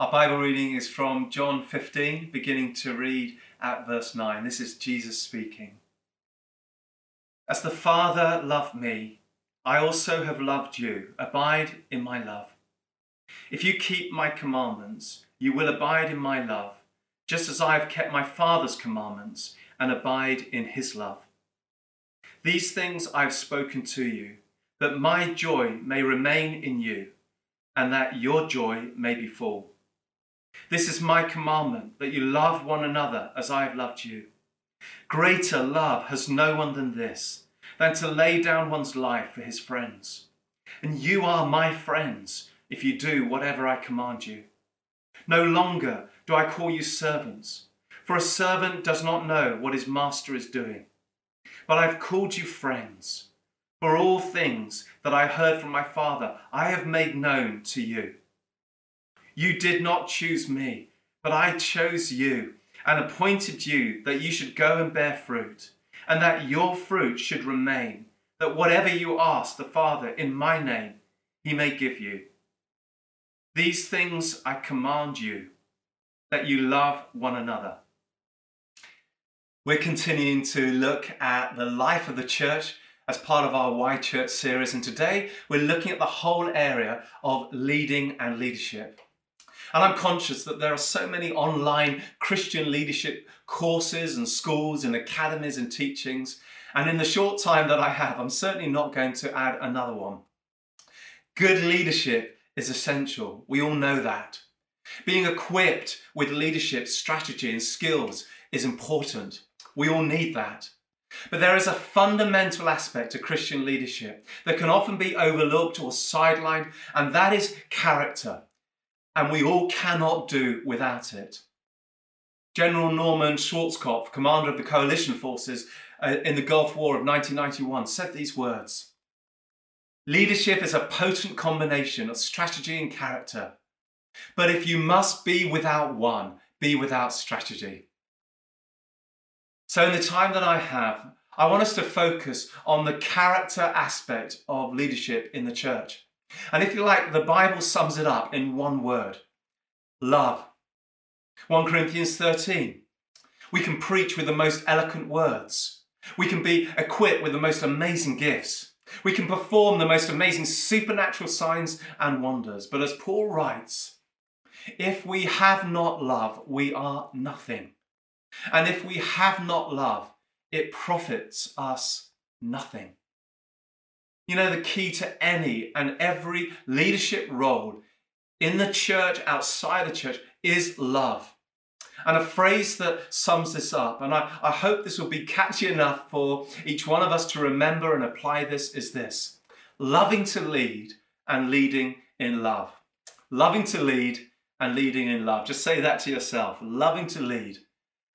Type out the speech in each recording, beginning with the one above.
Our Bible reading is from John 15, beginning to read at verse 9. This is Jesus speaking. As the Father loved me, I also have loved you. Abide in my love. If you keep my commandments, you will abide in my love, just as I have kept my Father's commandments and abide in his love. These things I have spoken to you, that my joy may remain in you, and that your joy may be full. This is my commandment, that you love one another as I have loved you. Greater love has no one than this, than to lay down one's life for his friends. And you are my friends if you do whatever I command you. No longer do I call you servants, for a servant does not know what his master is doing. But I've called you friends, for all things that I heard from my Father I have made known to you. You did not choose me, but I chose you and appointed you that you should go and bear fruit, and that your fruit should remain, that whatever you ask the Father in my name, he may give you. These things I command you, that you love one another. We're continuing to look at the life of the church as part of our Why Church series, and today we're looking at the whole area of leading and leadership. And I'm conscious that there are so many online Christian leadership courses and schools and academies and teachings. And in the short time that I have, I'm certainly not going to add another one. Good leadership is essential. We all know that. Being equipped with leadership strategy and skills is important. We all need that. But there is a fundamental aspect to Christian leadership that can often be overlooked or sidelined, and that is character and we all cannot do without it. General Norman Schwarzkopf, commander of the coalition forces uh, in the Gulf War of 1991, said these words Leadership is a potent combination of strategy and character. But if you must be without one, be without strategy. So, in the time that I have, I want us to focus on the character aspect of leadership in the church. And if you like, the Bible sums it up in one word love. 1 Corinthians 13. We can preach with the most eloquent words. We can be equipped with the most amazing gifts. We can perform the most amazing supernatural signs and wonders. But as Paul writes, if we have not love, we are nothing. And if we have not love, it profits us nothing. You know, the key to any and every leadership role in the church, outside the church, is love. And a phrase that sums this up, and I, I hope this will be catchy enough for each one of us to remember and apply this, is this loving to lead and leading in love. Loving to lead and leading in love. Just say that to yourself. Loving to lead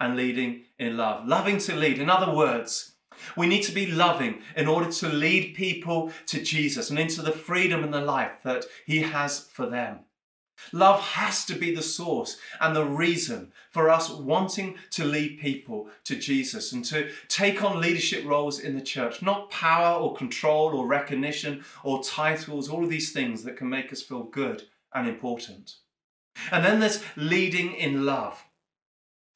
and leading in love. Loving to lead. In other words, we need to be loving in order to lead people to Jesus and into the freedom and the life that He has for them. Love has to be the source and the reason for us wanting to lead people to Jesus and to take on leadership roles in the church. Not power or control or recognition or titles, all of these things that can make us feel good and important. And then there's leading in love.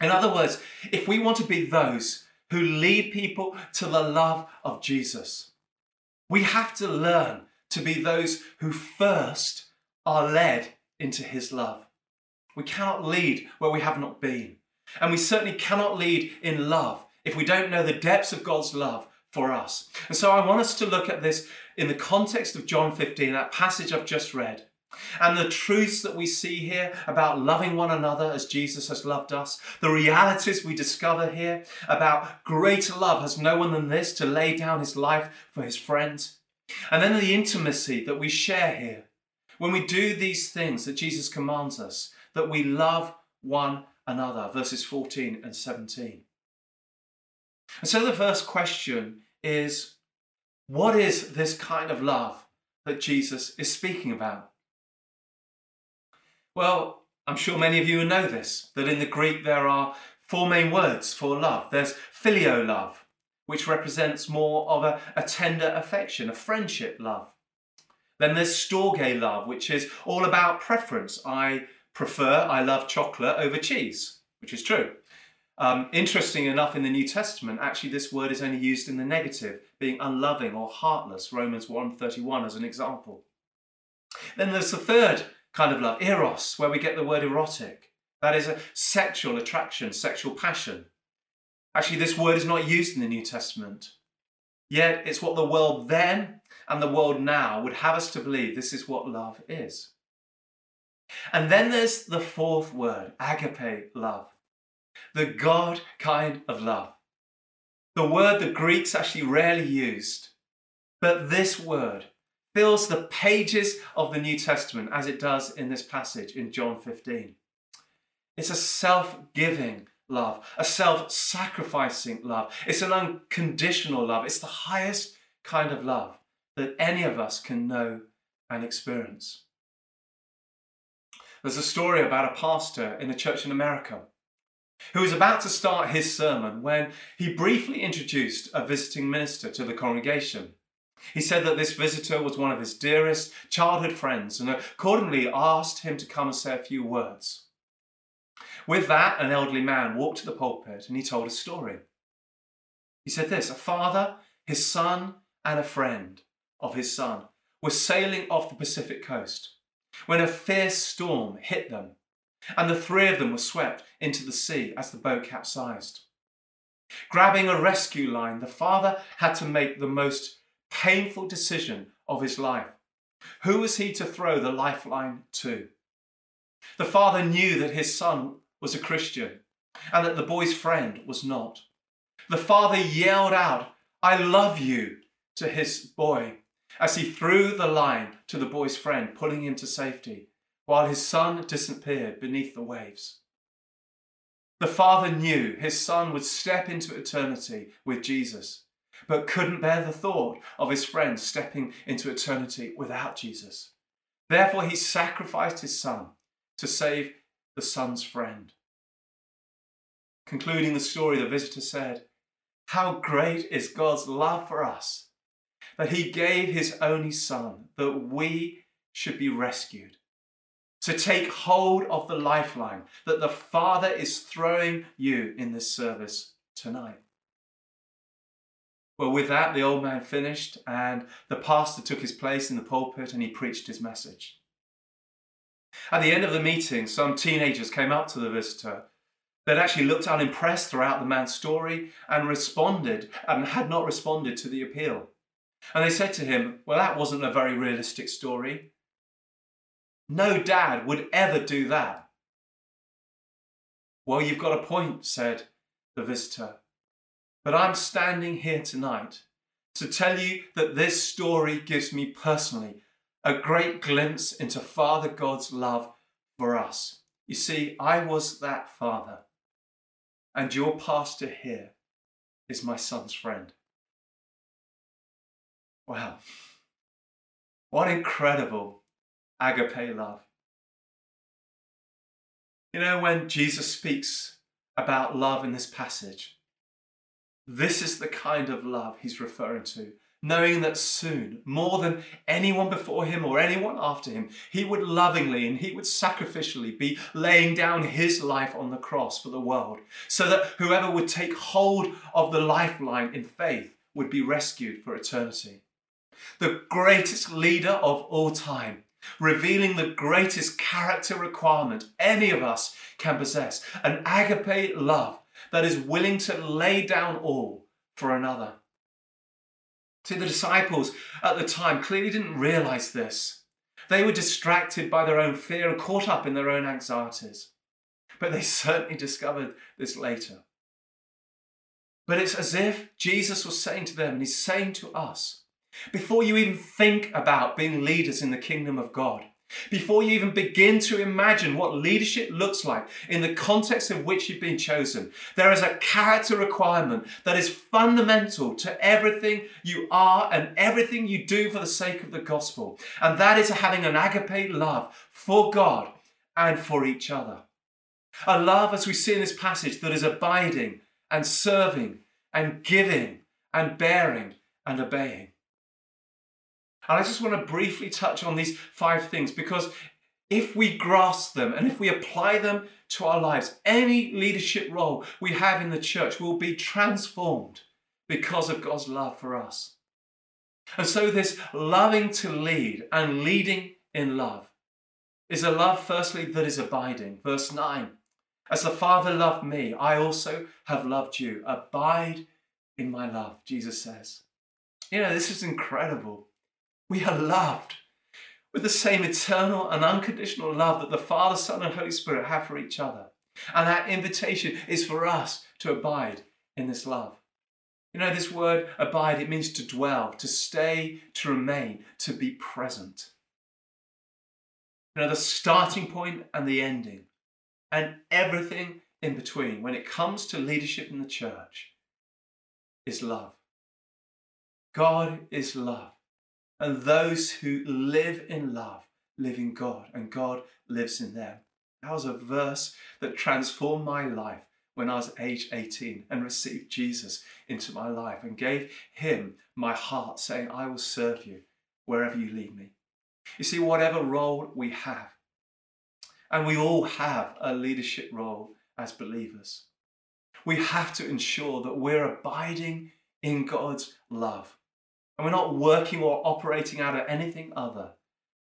In other words, if we want to be those who lead people to the love of Jesus. We have to learn to be those who first are led into his love. We cannot lead where we have not been. And we certainly cannot lead in love if we don't know the depths of God's love for us. And so I want us to look at this in the context of John 15, that passage I've just read. And the truths that we see here about loving one another as Jesus has loved us, the realities we discover here about greater love has no one than this to lay down his life for his friends, and then the intimacy that we share here. When we do these things that Jesus commands us, that we love one another, verses 14 and 17. And so the first question is what is this kind of love that Jesus is speaking about? Well, I'm sure many of you know this, that in the Greek there are four main words for love. There's phileo love, which represents more of a, a tender affection, a friendship love. Then there's storge love, which is all about preference. I prefer I love chocolate over cheese, which is true. Um, interesting enough, in the New Testament, actually this word is only used in the negative, being unloving or heartless, Romans 1.31 as an example. Then there's the third kind of love, eros, where we get the word erotic. That is a sexual attraction, sexual passion. Actually, this word is not used in the New Testament. Yet it's what the world then and the world now would have us to believe this is what love is. And then there's the fourth word, agape love, the God kind of love. The word the Greeks actually rarely used, but this word fills the pages of the New Testament as it does in this passage in John 15. It's a self giving love, a self sacrificing love. It's an unconditional love. It's the highest kind of love that any of us can know and experience. There's a story about a pastor in a church in America who was about to start his sermon when he briefly introduced a visiting minister to the congregation. He said that this visitor was one of his dearest childhood friends and accordingly asked him to come and say a few words. With that, an elderly man walked to the pulpit and he told a story. He said this A father, his son, and a friend of his son were sailing off the Pacific coast when a fierce storm hit them, and the three of them were swept into the sea as the boat capsized. Grabbing a rescue line, the father had to make the most painful decision of his life. Who was he to throw the lifeline to? The father knew that his son was a Christian and that the boy's friend was not. The father yelled out, I love you, to his boy as he threw the line to the boy's friend, pulling him to safety, while his son disappeared beneath the waves. The father knew his son would step into eternity with Jesus, but couldn't bear the thought of his friend stepping into eternity without Jesus. Therefore, he sacrificed his son to save the son's friend. Concluding the story, the visitor said, How great is God's love for us that he gave his only son that we should be rescued. To take hold of the lifeline that the Father is throwing you in this service tonight. Well, with that, the old man finished, and the pastor took his place in the pulpit and he preached his message. At the end of the meeting, some teenagers came up to the visitor They'd actually looked unimpressed throughout the man's story and responded and had not responded to the appeal. And they said to him, Well, that wasn't a very realistic story. No dad would ever do that. Well, you've got a point, said the visitor. But I'm standing here tonight to tell you that this story gives me personally a great glimpse into Father God's love for us. You see, I was that father, and your pastor here is my son's friend. Wow. What incredible agape love. You know, when Jesus speaks about love in this passage, this is the kind of love he's referring to, knowing that soon, more than anyone before him or anyone after him, he would lovingly and he would sacrificially be laying down his life on the cross for the world, so that whoever would take hold of the lifeline in faith would be rescued for eternity. The greatest leader of all time, revealing the greatest character requirement any of us can possess an agape love that is willing to lay down all for another. See, the disciples at the time clearly didn't realize this. They were distracted by their own fear and caught up in their own anxieties. But they certainly discovered this later. But it's as if Jesus was saying to them, and he's saying to us, before you even think about being leaders in the kingdom of God, before you even begin to imagine what leadership looks like in the context of which you've been chosen, there is a character requirement that is fundamental to everything you are and everything you do for the sake of the gospel. And that is having an agape love for God and for each other. A love, as we see in this passage, that is abiding and serving and giving and bearing and obeying. And I just want to briefly touch on these five things because if we grasp them and if we apply them to our lives, any leadership role we have in the church will be transformed because of God's love for us. And so, this loving to lead and leading in love is a love, firstly, that is abiding. Verse 9 As the Father loved me, I also have loved you. Abide in my love, Jesus says. You know, this is incredible. We are loved with the same eternal and unconditional love that the Father, Son, and Holy Spirit have for each other. And that invitation is for us to abide in this love. You know, this word abide, it means to dwell, to stay, to remain, to be present. You know, the starting point and the ending, and everything in between when it comes to leadership in the church is love. God is love. And those who live in love live in God, and God lives in them. That was a verse that transformed my life when I was age 18 and received Jesus into my life and gave him my heart, saying, I will serve you wherever you lead me. You see, whatever role we have, and we all have a leadership role as believers, we have to ensure that we're abiding in God's love and we're not working or operating out of anything other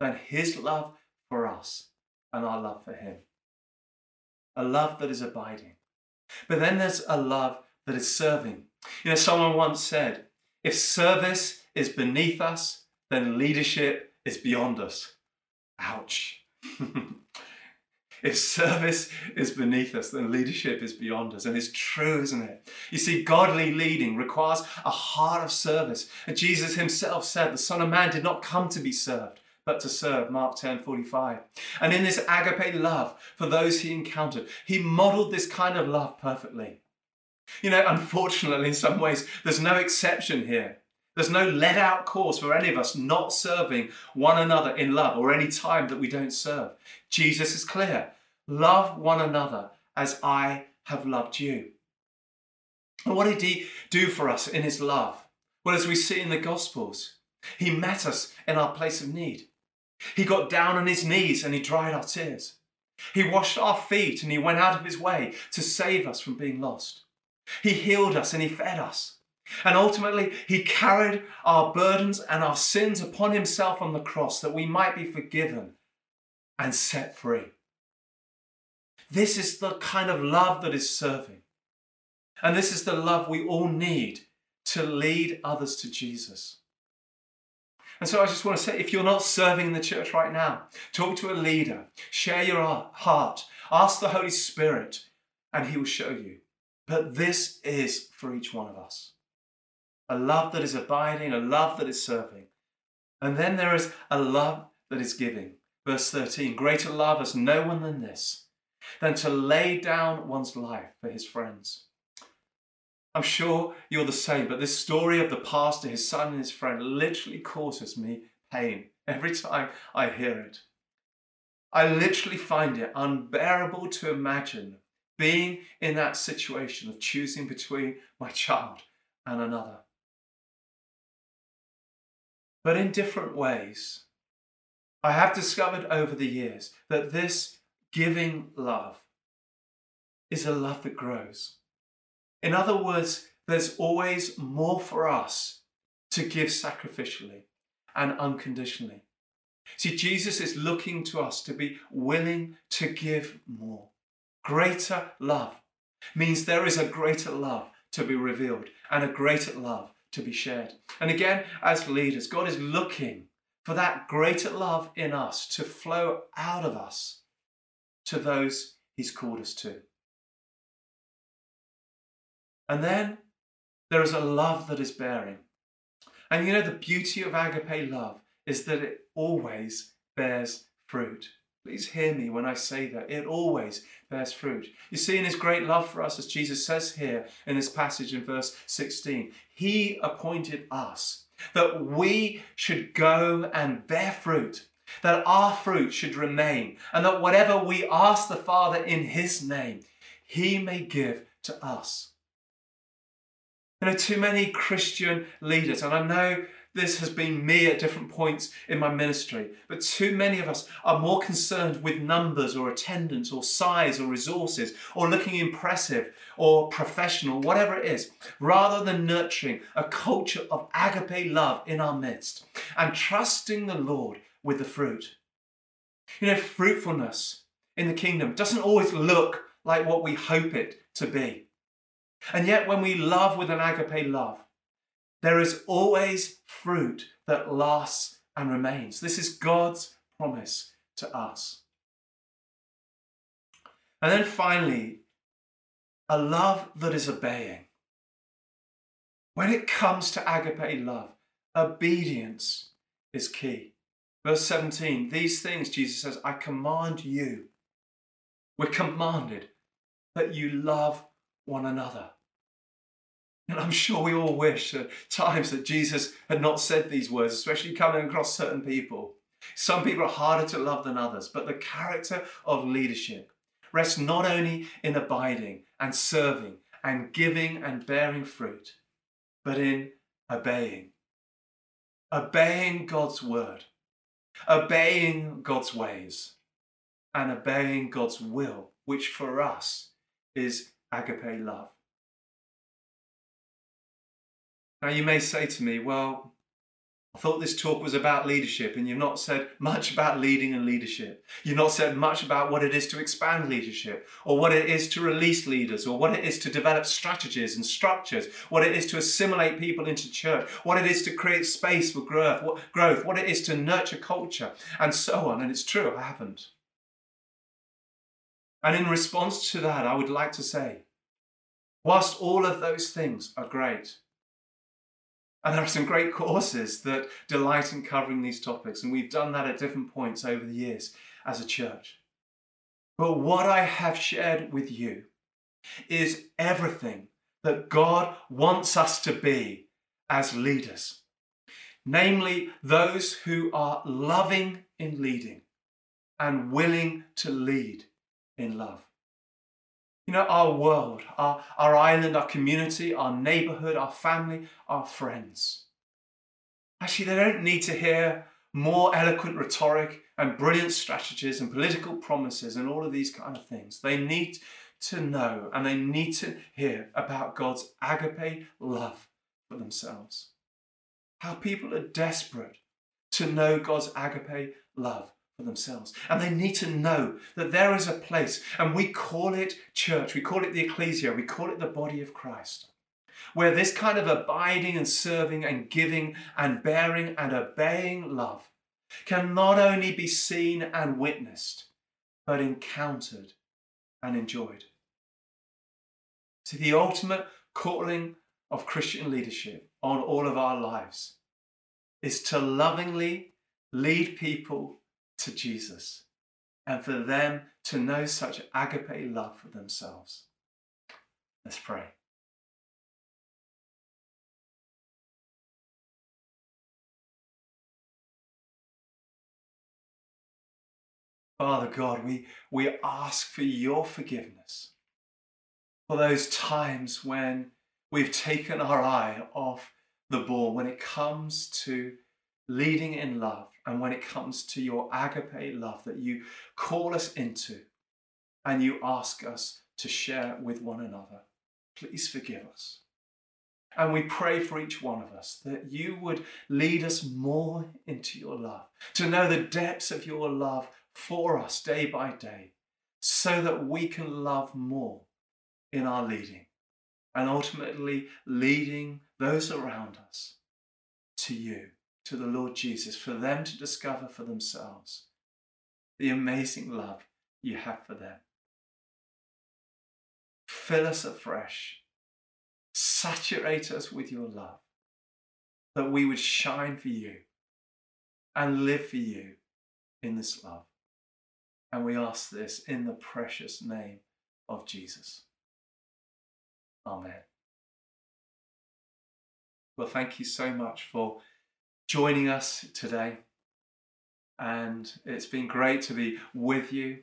than His love for us and our love for Him. A love that is abiding. But then there's a love that is serving. You know, someone once said, if service is beneath us, then leadership is beyond us. Ouch. If service is beneath us, then leadership is beyond us. And it's true, isn't it? You see, godly leading requires a heart of service. And Jesus himself said, The Son of Man did not come to be served, but to serve. Mark 10 45. And in this agape love for those he encountered, he modeled this kind of love perfectly. You know, unfortunately, in some ways, there's no exception here. There's no let out cause for any of us not serving one another in love or any time that we don't serve. Jesus is clear love one another as I have loved you. And what did he do for us in his love? Well, as we see in the Gospels, he met us in our place of need. He got down on his knees and he dried our tears. He washed our feet and he went out of his way to save us from being lost. He healed us and he fed us. And ultimately, he carried our burdens and our sins upon himself on the cross that we might be forgiven and set free. This is the kind of love that is serving. And this is the love we all need to lead others to Jesus. And so I just want to say if you're not serving in the church right now, talk to a leader, share your heart, ask the Holy Spirit, and He will show you. But this is for each one of us a love that is abiding, a love that is serving. And then there is a love that is giving. Verse 13 Greater love has no one than this, than to lay down one's life for his friends. I'm sure you're the same, but this story of the pastor, his son, and his friend literally causes me pain every time I hear it. I literally find it unbearable to imagine being in that situation of choosing between my child and another but in different ways. I have discovered over the years that this giving love is a love that grows. In other words, there's always more for us to give sacrificially and unconditionally. See, Jesus is looking to us to be willing to give more. Greater love means there is a greater love to be revealed and a greater love to be shared. And again, as leaders, God is looking for that greater love in us to flow out of us to those He's called us to. And then there is a love that is bearing. And you know, the beauty of agape love is that it always bears fruit. Please hear me when I say that. It always bears fruit. You see, in his great love for us, as Jesus says here in this passage in verse 16, he appointed us that we should go and bear fruit, that our fruit should remain, and that whatever we ask the Father in his name, he may give to us. You know, too many Christian leaders, and I know this has been me at different points in my ministry, but too many of us are more concerned with numbers or attendance or size or resources or looking impressive or professional, whatever it is, rather than nurturing a culture of agape love in our midst and trusting the Lord with the fruit. You know, fruitfulness in the kingdom doesn't always look like what we hope it to be. And yet, when we love with an agape love, there is always fruit that lasts and remains. This is God's promise to us. And then finally, a love that is obeying. When it comes to agape love, obedience is key. Verse 17, these things, Jesus says, I command you. We're commanded that you love one another. And I'm sure we all wish at times that Jesus had not said these words, especially coming across certain people. Some people are harder to love than others, but the character of leadership rests not only in abiding and serving and giving and bearing fruit, but in obeying. Obeying God's word, obeying God's ways, and obeying God's will, which for us is agape love. Now, you may say to me, well, I thought this talk was about leadership, and you've not said much about leading and leadership. You've not said much about what it is to expand leadership, or what it is to release leaders, or what it is to develop strategies and structures, what it is to assimilate people into church, what it is to create space for growth, what, growth, what it is to nurture culture, and so on. And it's true, I haven't. And in response to that, I would like to say, whilst all of those things are great, and there are some great courses that delight in covering these topics, and we've done that at different points over the years as a church. But what I have shared with you is everything that God wants us to be as leaders, namely those who are loving in leading and willing to lead in love. You know, our world, our, our island, our community, our neighborhood, our family, our friends. Actually, they don't need to hear more eloquent rhetoric and brilliant strategies and political promises and all of these kind of things. They need to know and they need to hear about God's agape love for themselves. How people are desperate to know God's agape love themselves. And they need to know that there is a place, and we call it church, we call it the ecclesia, we call it the body of Christ, where this kind of abiding and serving and giving and bearing and obeying love can not only be seen and witnessed, but encountered and enjoyed. See, the ultimate calling of Christian leadership on all of our lives is to lovingly lead people to Jesus and for them to know such agape love for themselves. Let's pray. Father God, we, we ask for your forgiveness for those times when we've taken our eye off the ball when it comes to leading in love, and when it comes to your agape love that you call us into and you ask us to share with one another, please forgive us. And we pray for each one of us that you would lead us more into your love, to know the depths of your love for us day by day, so that we can love more in our leading and ultimately leading those around us to you to the Lord Jesus for them to discover for themselves the amazing love you have for them. Fill us afresh, saturate us with your love, that we would shine for you and live for you in this love. And we ask this in the precious name of Jesus. Amen. Well, thank you so much for joining us today. And it's been great to be with you.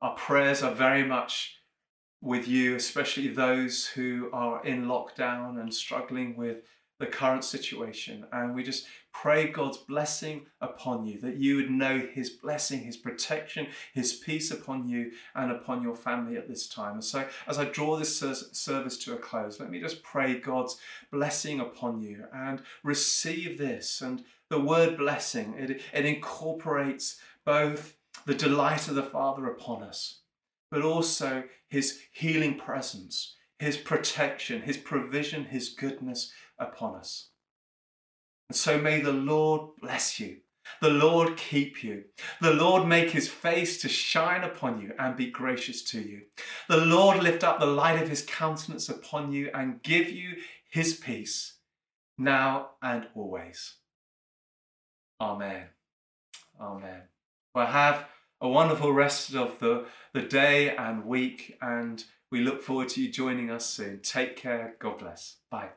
Our prayers are very much with you, especially those who are in lockdown and struggling with the current situation. And we just pray God's blessing upon you, that you would know His blessing, His protection, His peace upon you and upon your family at this time. And so, as I draw this service to a close, let me just pray God's blessing upon you and receive this. And the word blessing, it, it incorporates both the delight of the Father upon us, but also His healing presence, His protection, His provision, His goodness upon us. And so may the Lord bless you. The Lord keep you. The Lord make his face to shine upon you and be gracious to you. The Lord lift up the light of his countenance upon you and give you his peace now and always. Amen. Amen. Well, have a wonderful rest of the, the day and week, and we look forward to you joining us soon. Take care. God bless. Bye.